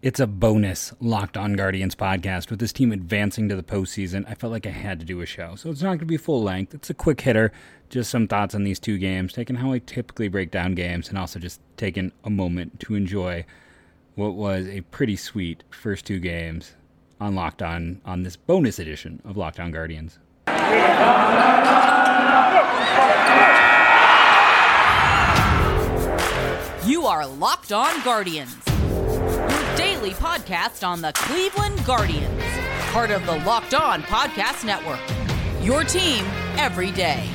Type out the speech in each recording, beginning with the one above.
It's a bonus Locked On Guardians podcast with this team advancing to the postseason. I felt like I had to do a show. So it's not going to be full length. It's a quick hitter, just some thoughts on these two games, taking how I typically break down games, and also just taking a moment to enjoy what was a pretty sweet first two games on Locked On on this bonus edition of Locked On Guardians. You are Locked On Guardians daily podcast on the Cleveland Guardians, part of the Locked On Podcast Network. Your team every day.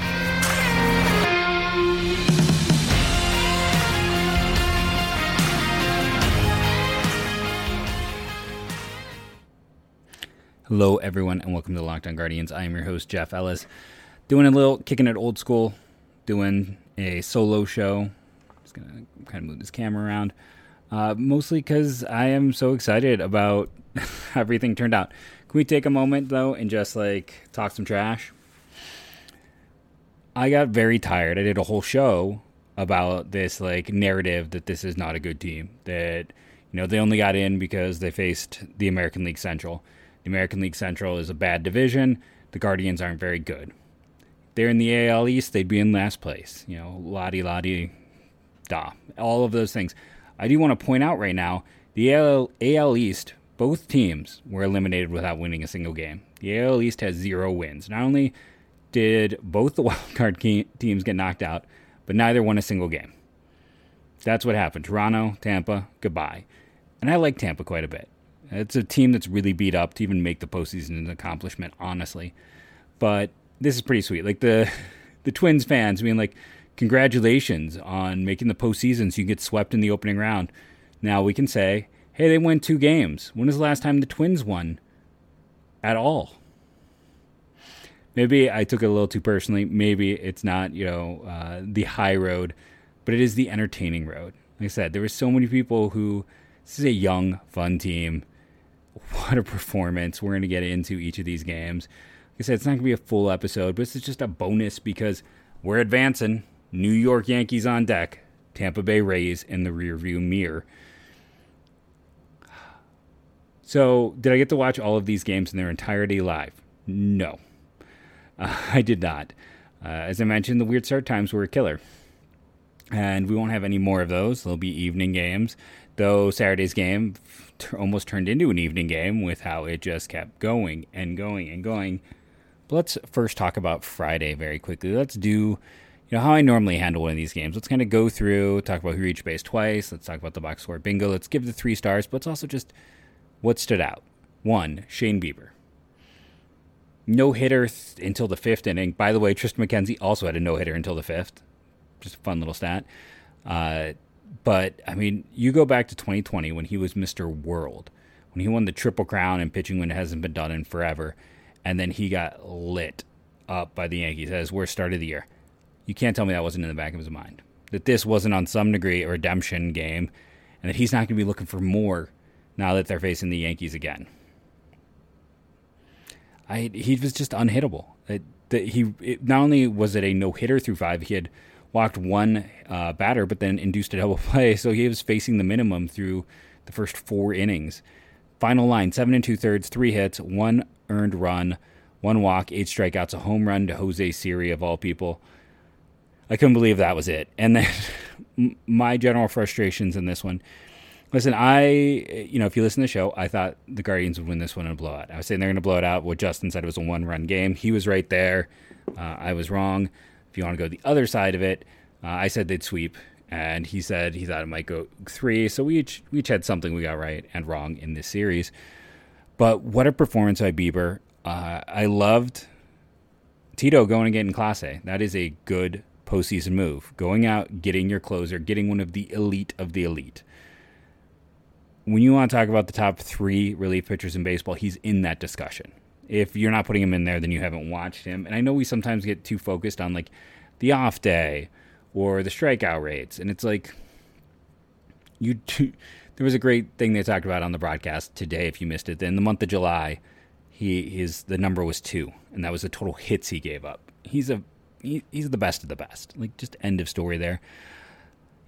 Hello, everyone, and welcome to Locked On Guardians. I am your host, Jeff Ellis, doing a little kicking it old school, doing a solo show. Just gonna kind of move this camera around. Uh, mostly because I am so excited about how everything turned out. Can we take a moment though and just like talk some trash? I got very tired. I did a whole show about this like narrative that this is not a good team. That you know they only got in because they faced the American League Central. The American League Central is a bad division. The Guardians aren't very good. They're in the AL East. They'd be in last place. You know, la di la di da. All of those things. I do want to point out right now the AL, AL East, both teams were eliminated without winning a single game. The AL East has zero wins. Not only did both the wildcard teams get knocked out, but neither won a single game. That's what happened. Toronto, Tampa, goodbye. And I like Tampa quite a bit. It's a team that's really beat up to even make the postseason an accomplishment, honestly. But this is pretty sweet. Like the the Twins fans being like, congratulations on making the postseason so you get swept in the opening round. Now we can say, hey, they won two games. When was the last time the Twins won at all? Maybe I took it a little too personally. Maybe it's not, you know, uh, the high road, but it is the entertaining road. Like I said, there were so many people who, this is a young, fun team. What a performance. We're going to get into each of these games. Like I said, it's not going to be a full episode, but this is just a bonus because we're advancing. New York Yankees on deck, Tampa Bay Rays in the rearview mirror. So, did I get to watch all of these games in their entirety live? No, uh, I did not. Uh, as I mentioned, the weird start times were a killer. And we won't have any more of those. There'll be evening games, though Saturday's game t- almost turned into an evening game with how it just kept going and going and going. But let's first talk about Friday very quickly. Let's do know how I normally handle one of these games. Let's kind of go through, talk about who reached base twice. Let's talk about the box score bingo. Let's give the three stars, but let's also just what stood out. One, Shane Bieber. No hitter th- until the fifth inning. By the way, Triston McKenzie also had a no hitter until the fifth. Just a fun little stat. Uh, but I mean, you go back to 2020 when he was Mr. World, when he won the Triple Crown and pitching when it hasn't been done in forever, and then he got lit up by the Yankees as worst start of the year. You can't tell me that wasn't in the back of his mind. That this wasn't on some degree a redemption game, and that he's not going to be looking for more now that they're facing the Yankees again. I he was just unhittable. It, he it, not only was it a no hitter through five, he had walked one uh, batter, but then induced a double play, so he was facing the minimum through the first four innings. Final line: seven and two thirds, three hits, one earned run, one walk, eight strikeouts, a home run to Jose Siri of all people. I couldn't believe that was it. And then my general frustrations in this one. Listen, I, you know, if you listen to the show, I thought the Guardians would win this one in a blowout. I was saying they're going to blow it out. What Justin said it was a one run game. He was right there. Uh, I was wrong. If you want to go the other side of it, uh, I said they'd sweep. And he said he thought it might go three. So we each, we each had something we got right and wrong in this series. But what a performance by Bieber. Uh, I loved Tito going and getting Clase. That is a good postseason move. Going out, getting your closer, getting one of the elite of the elite. When you want to talk about the top three relief pitchers in baseball, he's in that discussion. If you're not putting him in there, then you haven't watched him. And I know we sometimes get too focused on like the off day or the strikeout rates, and it's like you. do, There was a great thing they talked about on the broadcast today. If you missed it, in the month of July, he his the number was two, and that was the total hits he gave up. He's a he, he's the best of the best. Like just end of story there.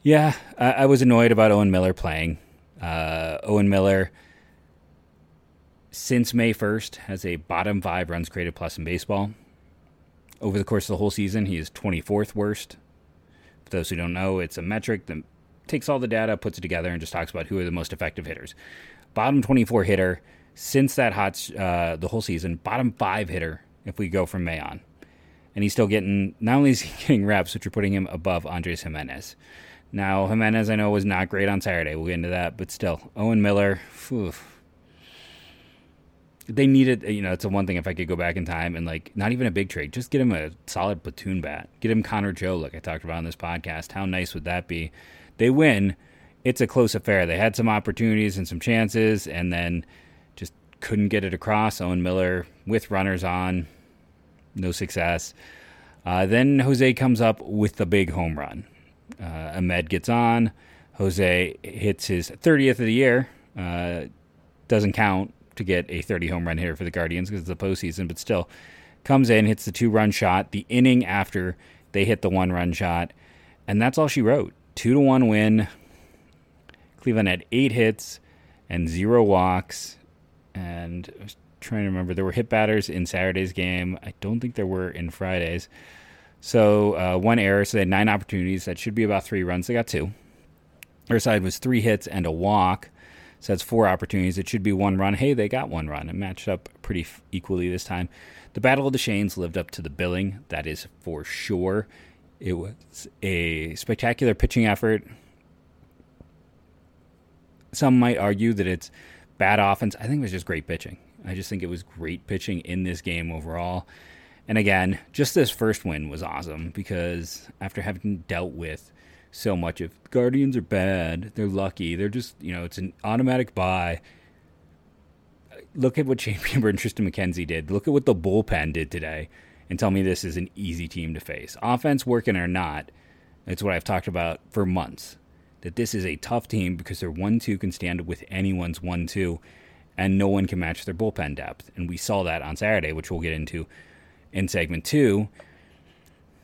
Yeah, I, I was annoyed about Owen Miller playing. Uh, Owen Miller, since May 1st, has a bottom five runs created plus in baseball. Over the course of the whole season, he is 24th worst. For those who don't know, it's a metric that takes all the data, puts it together, and just talks about who are the most effective hitters. Bottom 24 hitter since that hot uh, the whole season. Bottom five hitter if we go from May on, and he's still getting not only is he getting reps, which are putting him above Andres Gimenez. Now Gimenez, I know was not great on Saturday. We'll get into that, but still, Owen Miller. They needed, you know, it's a one thing if I could go back in time and like not even a big trade, just get him a solid platoon bat, get him Connor Joe, like I talked about on this podcast. How nice would that be? They win. It's a close affair. They had some opportunities and some chances, and then just couldn't get it across. Owen Miller with runners on, no success. Uh, then Jose comes up with the big home run. Uh, Amed gets on. Jose hits his 30th of the year. Uh, doesn't count to get a 30 home run hitter for the Guardians because it's the postseason, but still comes in, hits the two run shot, the inning after they hit the one run shot, and that's all she wrote. Two to one win. Cleveland had eight hits and zero walks. And trying to remember, there were hit batters in Saturday's game. I don't think there were in Friday's. So uh, one error, so they had nine opportunities. That should be about three runs. They got two. Their side was three hits and a walk. So that's four opportunities. It should be one run. Hey, they got one run. It matched up pretty f- equally this time. The Battle of the Shanes lived up to the billing. That is for sure. It was a spectacular pitching effort. Some might argue that it's bad offense. I think it was just great pitching. I just think it was great pitching in this game overall. And again, just this first win was awesome because after having dealt with so much of Guardians are bad. They're lucky. They're just you know it's an automatic buy. Look at what Shane Bieber and Triston McKenzie did. Look at what the bullpen did today, and tell me this is an easy team to face. Offense working or not, it's what I've talked about for months. That this is a tough team because their one-two can stand with anyone's one-two, and no one can match their bullpen depth. And we saw that on Saturday, which we'll get into in segment two.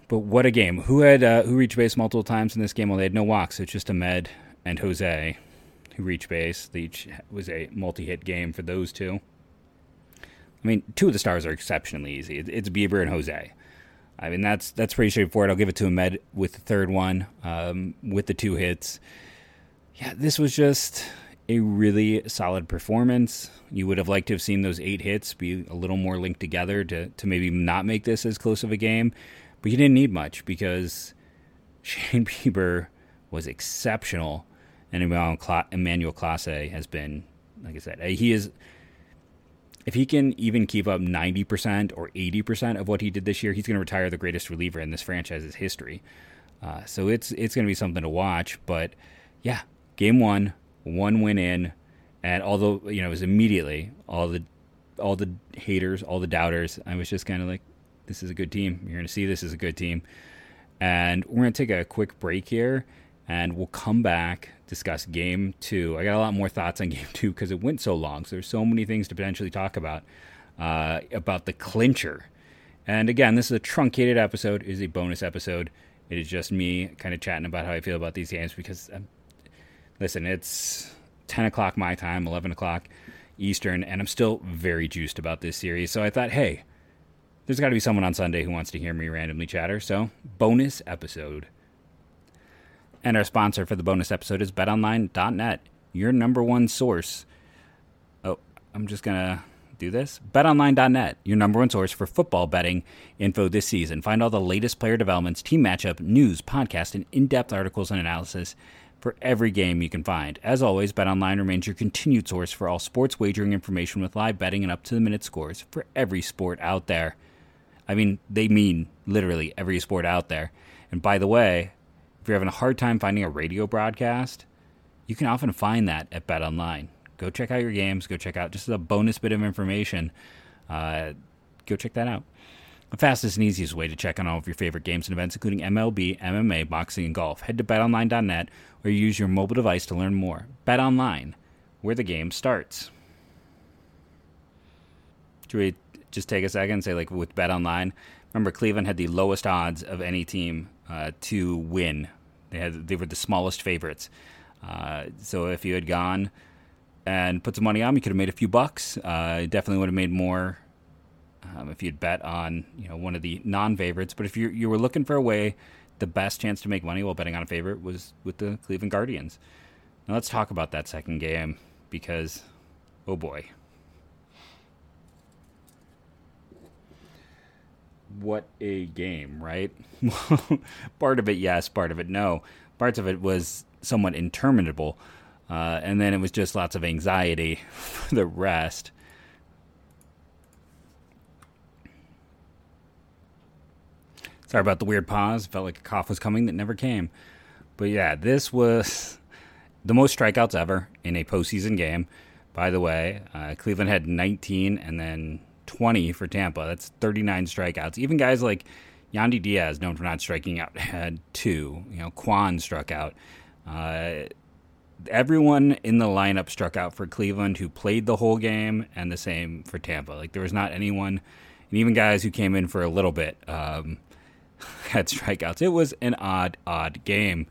But what a game! Who had uh, who reached base multiple times in this game? Well, they had no walks. It's just Amed and Jose who reached base. Each was a multi-hit game for those two. I mean, two of the stars are exceptionally easy. It's Bieber and Jose. I mean, that's that's pretty straightforward. I'll give it to Amed with the third one, um, with the two hits. Yeah, this was just a really solid performance. You would have liked to have seen those eight hits be a little more linked together to to maybe not make this as close of a game. But you didn't need much because Shane Bieber was exceptional, and Emmanuel Clase has been, like I said, he is. If he can even keep up 90% or 80% of what he did this year, he's going to retire the greatest reliever in this franchise's history. Uh, so it's it's going to be something to watch. But yeah, game one, one win in, and although you know it was immediately all the all the haters, all the doubters, I was just kind of like, this is a good team. You're going to see this is a good team. And we're going to take a quick break here and we'll come back, discuss game two. I got a lot more thoughts on game two because it went so long. So there's so many things to potentially talk about uh, about the clincher. And again, this is a truncated episode, it is a bonus episode. It is just me kind of chatting about how I feel about these games because, um, listen, it's 10 o'clock my time, 11 o'clock Eastern, and I'm still very juiced about this series. So I thought, hey, there's got to be someone on Sunday who wants to hear me randomly chatter, so bonus episode. And our sponsor for the bonus episode is betonline.net, your number one source. Oh, I'm just going to do this. BetOnline.net, your number one source for football betting info this season. Find all the latest player developments, team matchup, news, podcast, and in depth articles and analysis for every game you can find. As always, BetOnline remains your continued source for all sports wagering information with live betting and up to the minute scores for every sport out there. I mean, they mean literally every sport out there. And by the way, if you're having a hard time finding a radio broadcast, you can often find that at Bet Online. Go check out your games. Go check out just a bonus bit of information. Uh, go check that out. The fastest and easiest way to check on all of your favorite games and events, including MLB, MMA, boxing, and golf. Head to betonline.net or use your mobile device to learn more. Bet Online, where the game starts. Should we just take a second and say, like with Bet Online, remember Cleveland had the lowest odds of any team uh, to win. They had they were the smallest favorites. Uh, so if you had gone and put some money on you could have made a few bucks. Uh, definitely would have made more um, if you'd bet on you know one of the non-favorites. But if you you were looking for a way, the best chance to make money while betting on a favorite was with the Cleveland Guardians. Now let's talk about that second game because, oh boy. What a game, right? part of it, yes. Part of it, no. Parts of it was somewhat interminable. Uh, and then it was just lots of anxiety for the rest. Sorry about the weird pause. Felt like a cough was coming that never came. But yeah, this was the most strikeouts ever in a postseason game. By the way, uh, Cleveland had 19 and then 20 for Tampa. That's 39 strikeouts. Even guys like Yandy Diaz, known for not striking out, had two. You know, Kwan struck out. Uh, everyone in the lineup struck out for Cleveland who played the whole game, and the same for Tampa. Like there was not anyone, and even guys who came in for a little bit um, had strikeouts. It was an odd, odd game.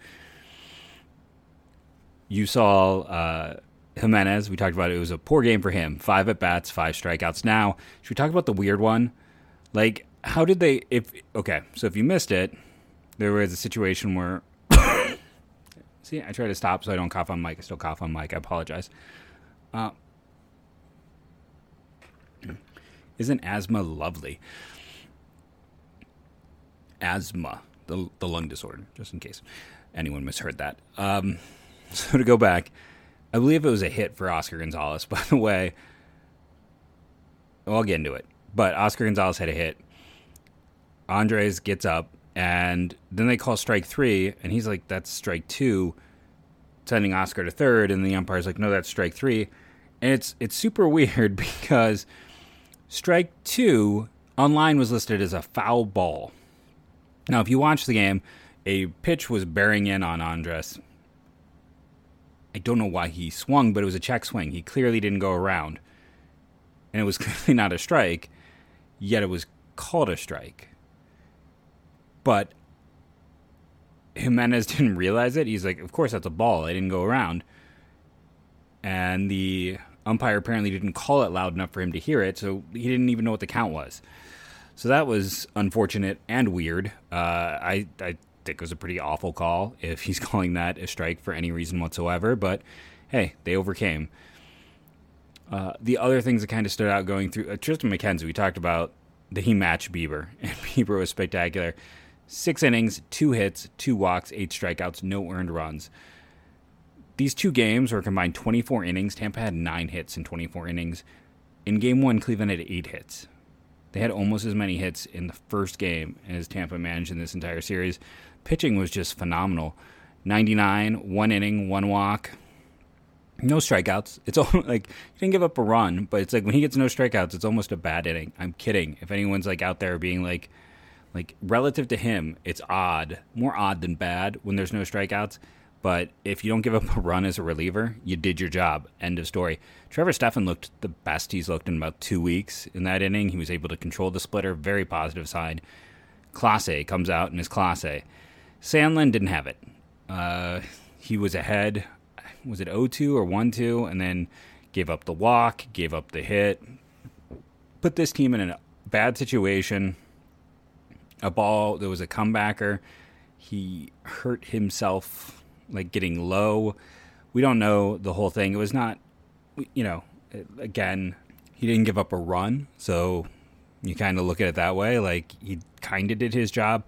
You saw uh, Gimenez. We talked about it. It was a poor game for him. Five at bats, five strikeouts. Now, should we talk about the weird one? Like, how did they? If okay, so if you missed it, there was a situation where. see, I try to stop so I don't cough on mic. I still cough on mic. I apologize. Uh, isn't asthma lovely? Asthma, the the lung disorder, just in case anyone misheard that. Um, so to go back, I believe it was a hit for Oscar Gonzalez. By the way, well, I'll get into it. But Oscar Gonzalez had a hit. Andres gets up, and then they call strike three, and he's like, "That's strike two, sending Oscar to third, and the umpire's like, "No, that's strike three. and it's it's super weird because strike two online was listed as a foul ball. Now, if you watch the game, a pitch was bearing in on Andres. I don't know why he swung, but it was a check swing. He clearly didn't go around. And it was clearly not a strike, yet it was called a strike. But Gimenez didn't realize it. He's like, Of course, that's a ball. I didn't go around. And the umpire apparently didn't call it loud enough for him to hear it, so he didn't even know what the count was. So that was unfortunate and weird. Uh, I, I think was a pretty awful call if he's calling that a strike for any reason whatsoever. But hey, they overcame. Uh, the other things that kind of stood out going through uh, Triston McKenzie, we talked about that he matched Bieber, and Bieber was spectacular. Six innings, two hits, two walks, eight strikeouts, no earned runs. These two games were combined 24 innings. Tampa had nine hits in 24 innings. In game one, Cleveland had eight hits. They had almost as many hits in the first game as Tampa managed in this entire series. Pitching was just phenomenal. 99, one inning, one walk, no strikeouts. It's all like he didn't give up a run, but it's like when he gets no strikeouts, it's almost a bad inning. I'm kidding. If anyone's like out there being like, like relative to him, it's odd, more odd than bad when there's no strikeouts. But if you don't give up a run as a reliever, you did your job. End of story. Trevor Stephan looked the best he's looked in about two weeks in that inning. He was able to control the splitter, very positive side. Clase comes out in his Clase. Sandlin didn't have it. Uh, he was ahead. Was it 0-2 or 1-2? And then gave up the walk, gave up the hit. Put this team in a bad situation. A ball, there was a comebacker. He hurt himself, like getting low. We don't know the whole thing. It was not, you know, again, he didn't give up a run. So you kind of look at it that way. Like he kind of did his job.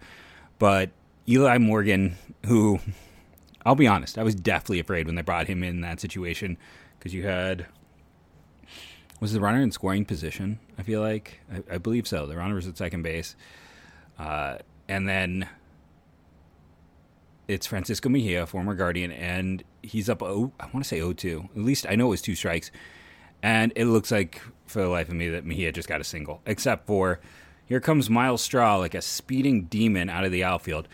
But Eli Morgan, who I'll be honest, I was definitely afraid when they brought him in that situation because you had was the runner in scoring position. I feel like I, I believe so. The runner was at second base, uh, and then it's Francisco Mejia, former Guardian, and he's up. Oh, I want to say 0-2. At least I know it was two strikes, and it looks like for the life of me that Mejia just got a single, except for. Here comes Myles Straw like a speeding demon out of the outfield.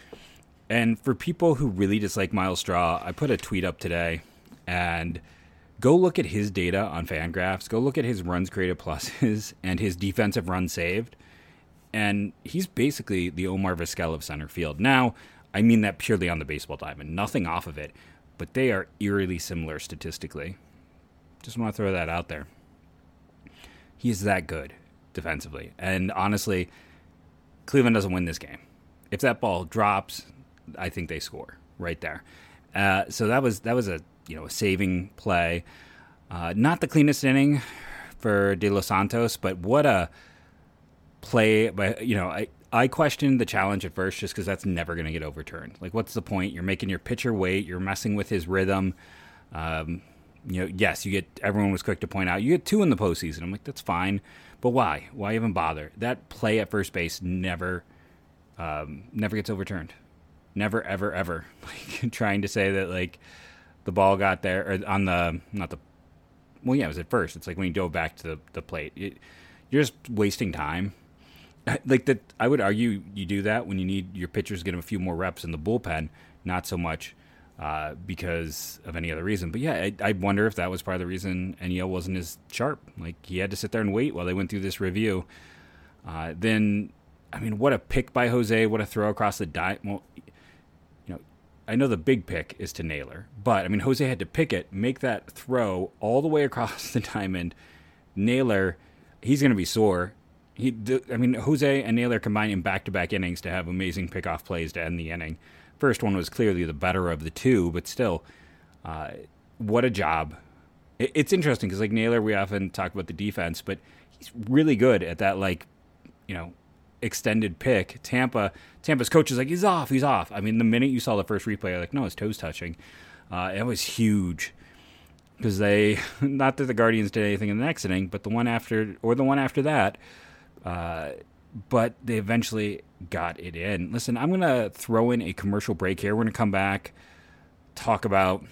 And for people who really dislike Myles Straw, I put a tweet up today and go look at his data on Fangraphs. Go look at his runs created pluses and his defensive run saved. And he's basically the Omar Vizquel of center field. Now, I mean that purely on the baseball diamond, nothing off of it. but they are eerily similar statistically. Just want to throw that out there. He is that good defensively. And honestly, Cleveland doesn't win this game. If that ball drops, I think they score right there. Uh, so that was that was a you know a saving play. Uh, not the cleanest inning for De Los Santos, but what a play! But you know, I I questioned the challenge at first just because that's never going to get overturned. Like, what's the point? You're making your pitcher wait. You're messing with his rhythm. Um, you know, yes, you get. Everyone was quick to point out you get two in the postseason. I'm like, that's fine, but why? Why even bother? That play at first base never, um, never gets overturned. Never, ever, ever. Like trying to say that like the ball got there or on the not the well, yeah, it was at first. It's like when you dove back to the, the plate, it, you're just wasting time. Like that, I would argue you do that when you need your pitchers get a few more reps in the bullpen, not so much uh, because of any other reason. But yeah, I, I, wonder if that was part of the reason Enyel wasn't as sharp. Like he had to sit there and wait while they went through this review. Uh, then, I mean, what a pick by Jose! What a throw across the diamond. Well, you know, I know the big pick is to Naylor, but I mean Jose had to pick it, make that throw all the way across the diamond. Naylor, he's going to be sore. He, I mean, Jose and Naylor combined in back-to-back innings to have amazing pickoff plays to end the inning. First one was clearly the better of the two, but still, uh, what a job! It, it's interesting because like Naylor, we often talk about the defense, but he's really good at that, like, you know, extended pick. Tampa, Tampa's coach is like, he's off, he's off. I mean, the minute you saw the first replay, you're like, no, his toes touching. Uh, it was huge because they, not that the Guardians did anything in the next inning, but the one after, or the one after that, uh, but they eventually got it in. Listen, I'm going to throw in a commercial break here. We're going to come back, talk about,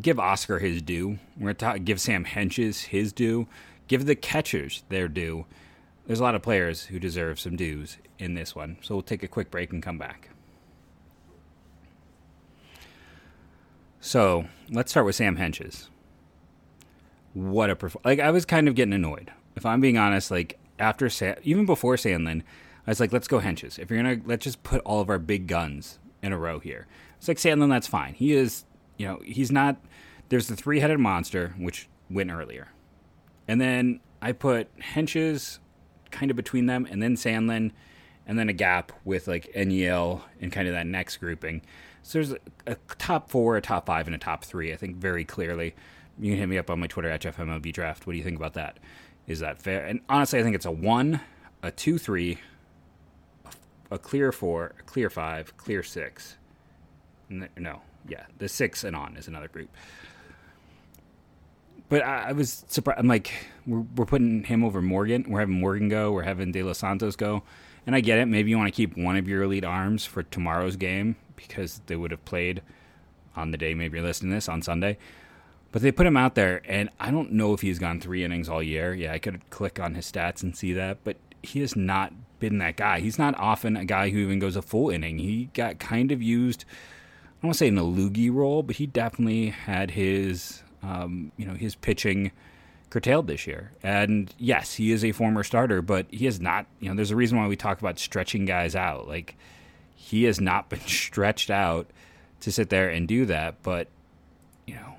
give Oscar his due. We're going to talk, give Sam Hentges his due, give the catchers their due there's a lot of players who deserve some dues in this one. So we'll take a quick break and come back. So let's start with Sam Hentges. What a perf- like I was kind of getting annoyed. If I'm being honest, like after Sa- even before Sandlin, I was like, let's go Hentges. If you're gonna let's just put all of our big guns in a row here. It's like Sandlin, that's fine. He is, you know, he's not. There's the three headed monster which went earlier, and then I put Hentges kind of between them, and then Sandlin, and then a gap with like Enyel and kind of that next grouping. So there's a, a, top four, a top five, and a top three. I think very clearly. You can hit me up on my Twitter at JeffMLB Draft. What do you think about that? Is that fair? And honestly, I think it's a one, a two, three, a, clear four, a clear five, clear six. No, yeah, the six and on is another group but I, I, was surprised. I'm like, we're, we're putting him over Morgan. We're having Morgan go. We're having De Los Santos go. And I get it. Maybe you want to keep one of your elite arms for tomorrow's game because they would have played on the day maybe you're listening to this on Sunday. But they put him out there, and I don't know if he's gone three innings all year. Yeah, I could click on his stats and see that, but he has not been that guy. He's not often a guy who even goes a full inning. He got kind of used, I don't want to say in a loogie role, but he definitely had his um, you know, his pitching curtailed this year. And yes, he is a former starter, but he is not, you know, there's a reason why we talk about stretching guys out. Like, he has not been stretched out to sit there and do that, but, you know,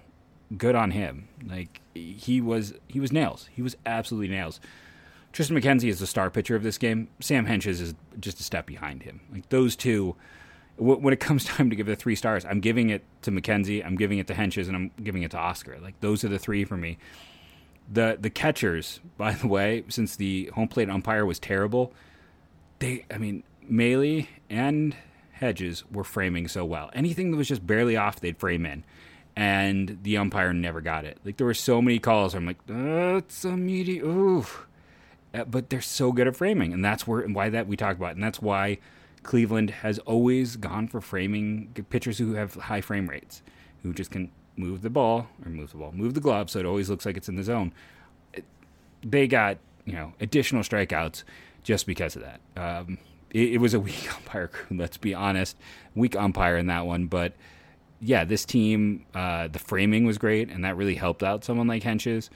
good on him. Like, he was, he was nails. He was absolutely nails. Triston McKenzie is the star pitcher of this game. Sam Hentges is just a step behind him. Like, those two when it comes time to give the three stars, I'm giving it to McKenzie, I'm giving it to Hentges, and I'm giving it to Oscar. Like those are the three for me. The the catchers, by the way, since the home plate umpire was terrible, they I mean Maile and Hedges were framing so well. Anything that was just barely off, they'd frame in. And the umpire never got it. Like there were so many calls. I'm like, that's a meaty ooh. Uh, but they're so good at framing, and that's where and why that we talk about, it. and that's why Cleveland has always gone for framing pitchers who have high frame rates, who just can move the ball or move the ball, move the glove, so it always looks like it's in the zone. They got you know additional strikeouts just because of that. Um, it, it was a weak umpire crew. Let's be honest, weak umpire in that one, but yeah, this team, uh, the framing was great, and that really helped out someone like Hentges.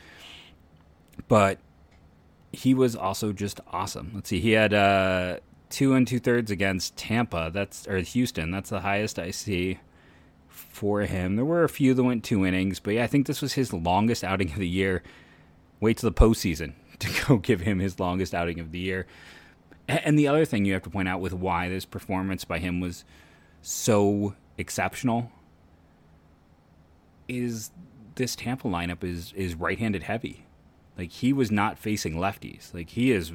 But he was also just awesome. Let's see, he had two and two thirds against Tampa. That's or Houston. That's the highest I see for him. There were a few that went two innings, but yeah, I think this was his longest outing of the year. Wait till the postseason to go give him his longest outing of the year. And the other thing you have to point out with why this performance by him was so exceptional is this Tampa lineup is is right-handed heavy. Like he was not facing lefties. Like he is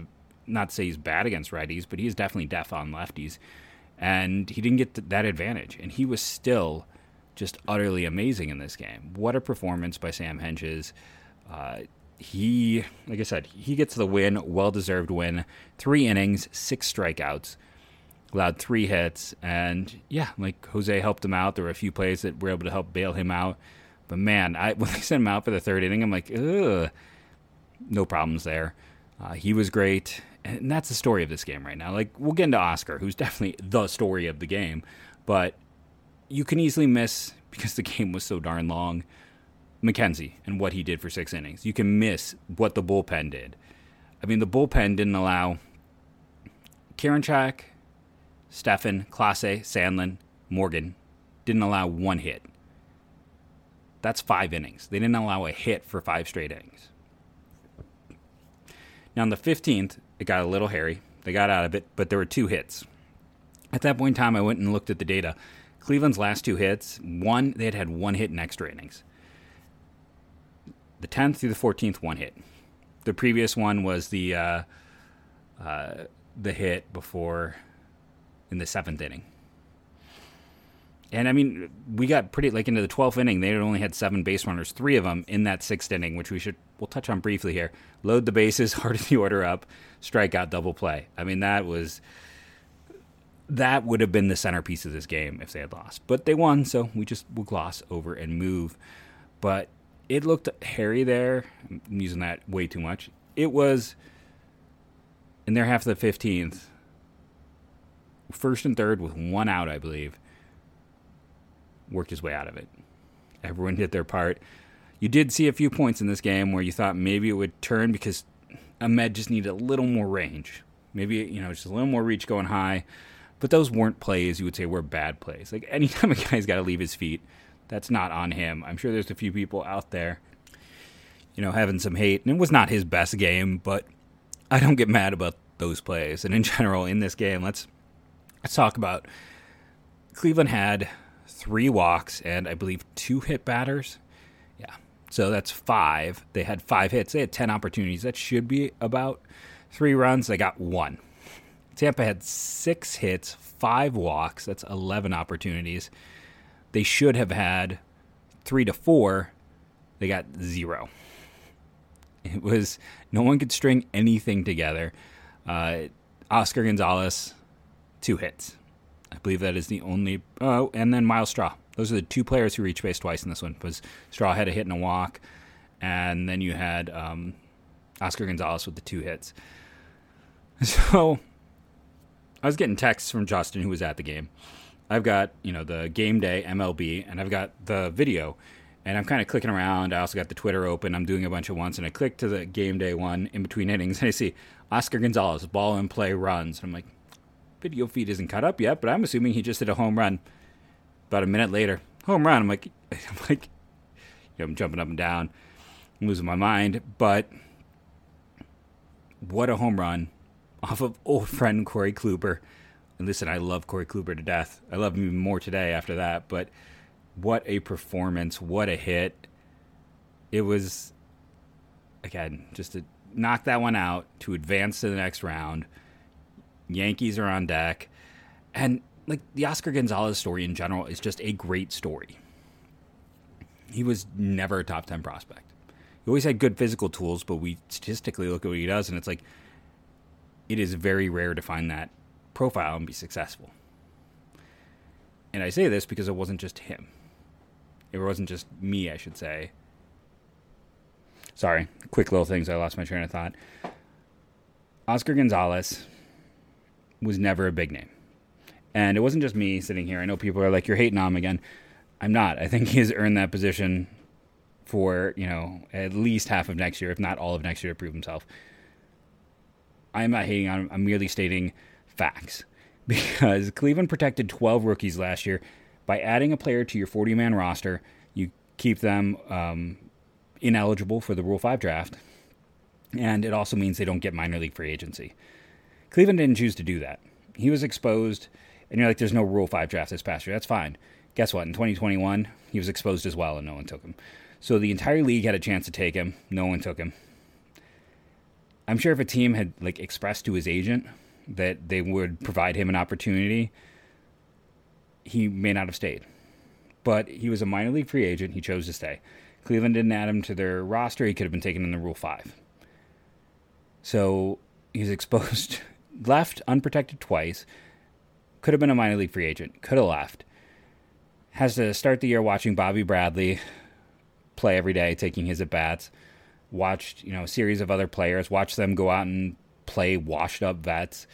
not to say he's bad against righties, but he is definitely deaf on lefties, and he didn't get that advantage. And he was still just utterly amazing in this game. What a performance by Sam Hentges. Uh, he, like I said, he gets the win, well deserved win. Three innings, six strikeouts, allowed three hits, and yeah, like Jose helped him out. There were a few plays that were able to help bail him out. But man, I, when they sent him out for the third inning, I'm like, ugh, no problems there. Uh, he was great, and that's the story of this game right now. Like we'll get into Oscar, who's definitely the story of the game, but you can easily miss because the game was so darn long. McKenzie and what he did for six innings. You can miss what the bullpen did. I mean, the bullpen didn't allow Karinchak, Stephan, Clase, Sandlin, Morgan didn't allow one hit. That's five innings. They didn't allow a hit for five straight innings. Now, on the 15th, it got a little hairy. They got out of it, but there were two hits. At that point in time, I went and looked at the data. Cleveland's last two hits, one, they had had one hit in extra innings. The 10th through the 14th, one hit. The previous one was the uh, uh, the hit before in the seventh inning. And I mean, we got pretty like into the 12th inning. They only had seven base runners, three of them in that sixth inning, which we should we'll touch on briefly here. Load the bases, harden the order up, strikeout, double play. I mean, that was that would have been the centerpiece of this game if they had lost. But they won, so we just will gloss over and move. But it looked hairy there. I'm using that way too much. It was in their half of the 15th, first and third with one out, I believe, worked his way out of it. Everyone did their part. You did see a few points in this game where you thought maybe it would turn because Amed just needed a little more range. Maybe, you know, just a little more reach going high. But those weren't plays you would say were bad plays. Like anytime a guy's got to leave his feet, that's not on him. I'm sure there's a few people out there, you know, having some hate. And it was not his best game, but I don't get mad about those plays. And in general, in this game, let's let's talk about Cleveland had three walks and I believe two hit batters. Yeah. So that's five. They had five hits. They had 10 opportunities. That should be about three runs. They got one. Tampa had six hits, five walks. That's 11 opportunities. They should have had three to four. They got zero. It was no one could string anything together. Uh, Oscar Gonzalez, two hits. I believe that is the only. Oh, and then Myles Straw. Those are the two players who reached base twice in this one. Was Straw had a hit and a walk, and then you had um, Oscar Gonzalez with the two hits. So I was getting texts from Justin, who was at the game. I've got you know the game day MLB, and I've got the video, and I'm kind of clicking around. I also got the Twitter open. I'm doing a bunch of ones, and I click to the game day one in between innings, and I see Oscar Gonzalez ball in play runs. And I'm like, video feed isn't cut up yet, but I'm assuming he just hit a home run. About a minute later, home run. I'm like, I'm like, you know, I'm jumping up and down, I'm losing my mind. But what a home run off of old friend Corey Kluber. And listen, I love Corey Kluber to death. I love him even more today after that. But what a performance! What a hit! It was again just to knock that one out to advance to the next round. Yankees are on deck, and like the Oscar Gonzalez story in general is just a great story. He was never a top ten prospect. He always had good physical tools, but we statistically look at what he does, and it's like it is very rare to find that profile and be successful. And I say this because it wasn't just him. It wasn't just me, I should say. Sorry, quick little things. I lost my train of thought. Oscar Gonzalez was never a big name. And it wasn't just me sitting here. I know people are like, you're hating on him again. I'm not. I think he has earned that position for, you know, at least half of next year, if not all of next year to prove himself. I'm not hating on him. I'm merely stating facts. Because Cleveland protected 12 rookies last year By adding a player to your 40 man roster, you keep them um, ineligible for the Rule 5 draft, and it also means they don't get minor league free agency. Cleveland didn't choose to do that. He was exposed, and you're like, there's no Rule 5 draft this past year. That's fine. Guess what? In 2021, he was exposed as well, and no one took him. So the entire league had a chance to take him. No one took him. I'm sure if a team had like expressed to his agent that they would provide him an opportunity, he may not have stayed. But he was a minor league free agent. He chose to stay. Cleveland didn't add him to their roster. He could have been taken in the Rule 5. So he's exposed, left unprotected twice. Could have been a minor league free agent. Could have left. Has to start the year watching Bobby Bradley play every day, taking his at bats. Watched, you know, a series of other players. Watch them go out and play washed up vets.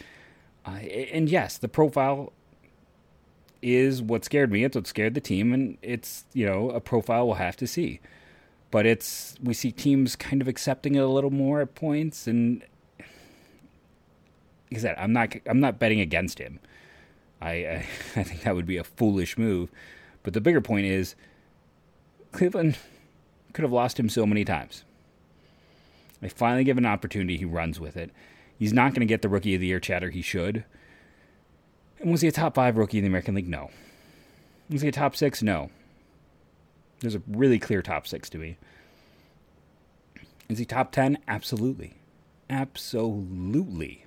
Uh, and yes, the profile is what scared me. It's what scared the team, and it's you know a profile we'll have to see. But it's we see teams kind of accepting it a little more at points, and like I said, I'm not I'm not betting against him. I I, I think that would be a foolish move. But the bigger point is Cleveland could have lost him so many times. They finally give an opportunity, he runs with it. He's not going to get the Rookie of the Year chatter he should. And was he a top five rookie in the American League? No. Was he a top six? No. There's a really clear top six to me. Is he top 10? Absolutely. Absolutely.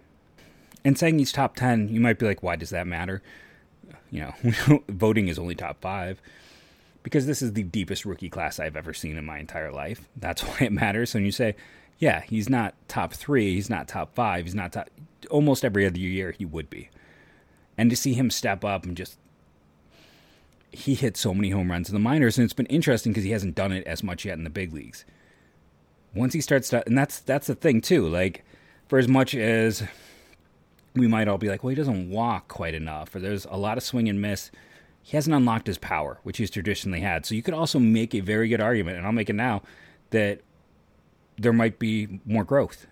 And saying he's top 10, you might be like, why does that matter? You know, voting is only top five because this is the deepest rookie class I've ever seen in my entire life. That's why it matters. When you say, yeah, he's not top three, he's not top five, he's not top, almost every other year he would be and to see him step up and just he hit so many home runs in the minors and it's been interesting because he hasn't done it as much yet in the big leagues once he starts to and that's that's the thing too like for as much as we might all be like well he doesn't walk quite enough or there's a lot of swing and miss he hasn't unlocked his power which he's traditionally had so you could also make a very good argument and i'll make it now that there might be more growth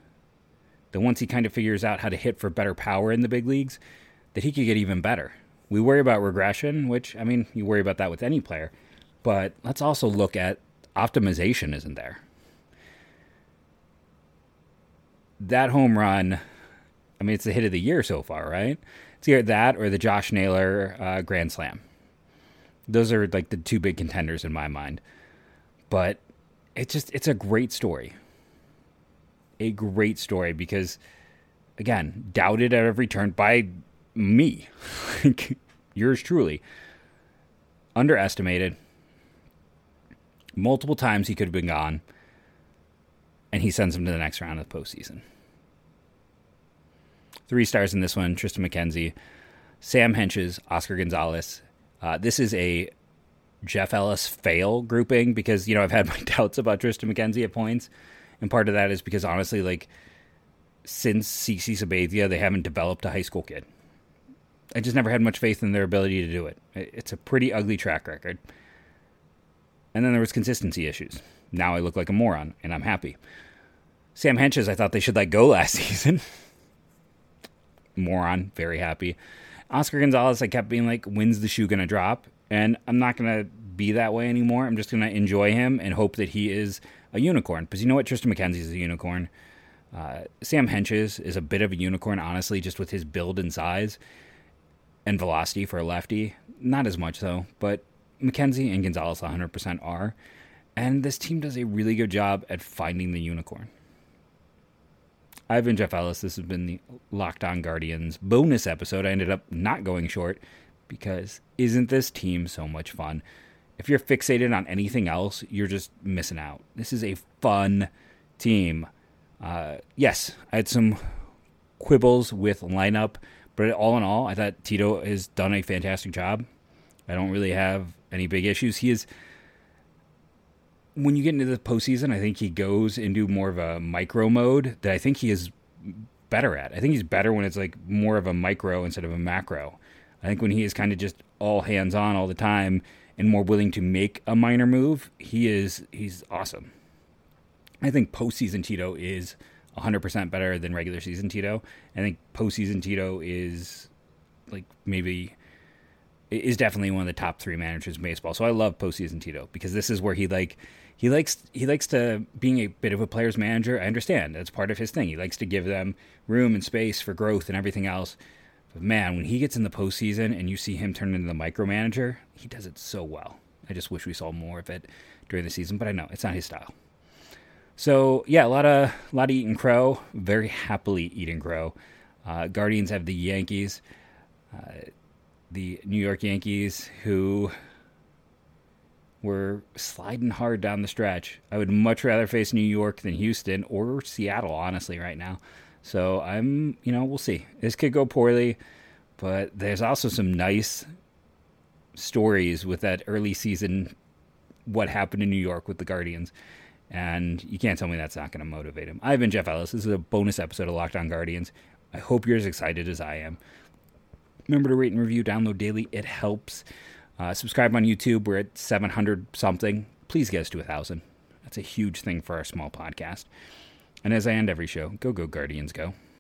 that once he kind of figures out how to hit for better power in the big leagues that he could get even better. We worry about regression, which, I mean, you worry about that with any player, but let's also look at optimization, isn't there? That home run, I mean, it's the hit of the year so far, right? It's either that or the Josh Naylor uh, Grand Slam. Those are like the two big contenders in my mind. But it's just, it's a great story. A great story because, again, doubted at every turn by me, yours truly, underestimated. Multiple times he could have been gone, and he sends him to the next round of the postseason. Three stars in this one Triston McKenzie, Sam Hentges, Oscar Gonzalez. Uh, this is a Jeff Ellis fail grouping because, you know, I've had my doubts about Triston McKenzie at points. And part of that is because, honestly, like, since CC Sabathia, they haven't developed a high school kid. I just never had much faith in their ability to do it. It's a pretty ugly track record. And then there was consistency issues. Now I look like a moron, and I'm happy. Sam Hentges, I thought they should let go last season. Moron, very happy. Oscar Gonzalez, I kept being like, when's the shoe going to drop? And I'm not going to be that way anymore. I'm just going to enjoy him and hope that he is a unicorn. Because you know what? Triston McKenzie is a unicorn. Uh, Sam Hentges is a bit of a unicorn, honestly, just with his build and size and velocity for a lefty. Not as much though, but McKenzie and Gonzalez 100% are. And this team does a really good job at finding the unicorn. I've been Jeff Ellis. This has been the Locked On Guardians bonus episode. I ended up not going short because isn't this team so much fun? If you're fixated on anything else, you're just missing out. This is a fun team. Uh, yes, I had some quibbles with lineup but all in all, I thought Tito has done a fantastic job. I don't really have any big issues. He is when you get into the postseason, I think he goes into more of a micro mode that I think he is better at. I think he's better when it's like more of a micro instead of a macro. I think when he is kind of just all hands on all the time and more willing to make a minor move, he is he's awesome. I think postseason Tito is 100% better than regular season Tito. I think postseason Tito is like maybe is definitely one of the top three managers in baseball. So I love postseason Tito because this is where he like he likes he likes to being a bit of a player's manager. I understand that's part of his thing. He likes to give them room and space for growth and everything else. But man, when he gets in the postseason and you see him turn into the micromanager, he does it so well. I just wish we saw more of it during the season, but I know it's not his style. So yeah, a lot of a lot of eating crow. Very happily eating crow. Uh, Guardians have the Yankees. Uh, the New York Yankees, who were sliding hard down the stretch. I would much rather face New York than Houston or Seattle, honestly, right now. So I'm, you know, we'll see. This could go poorly, but there's also some nice stories with that early season, what happened in New York with the Guardians. And you can't tell me that's not going to motivate him. I've been Jeff Ellis. This is a bonus episode of Locked On Guardians. I hope you're as excited as I am. Remember to rate and review, download daily. It helps. Uh, subscribe on YouTube. We're at 700 something. Please get us to a 1,000. That's a huge thing for our small podcast. And as I end every show, go, go, Guardians, go.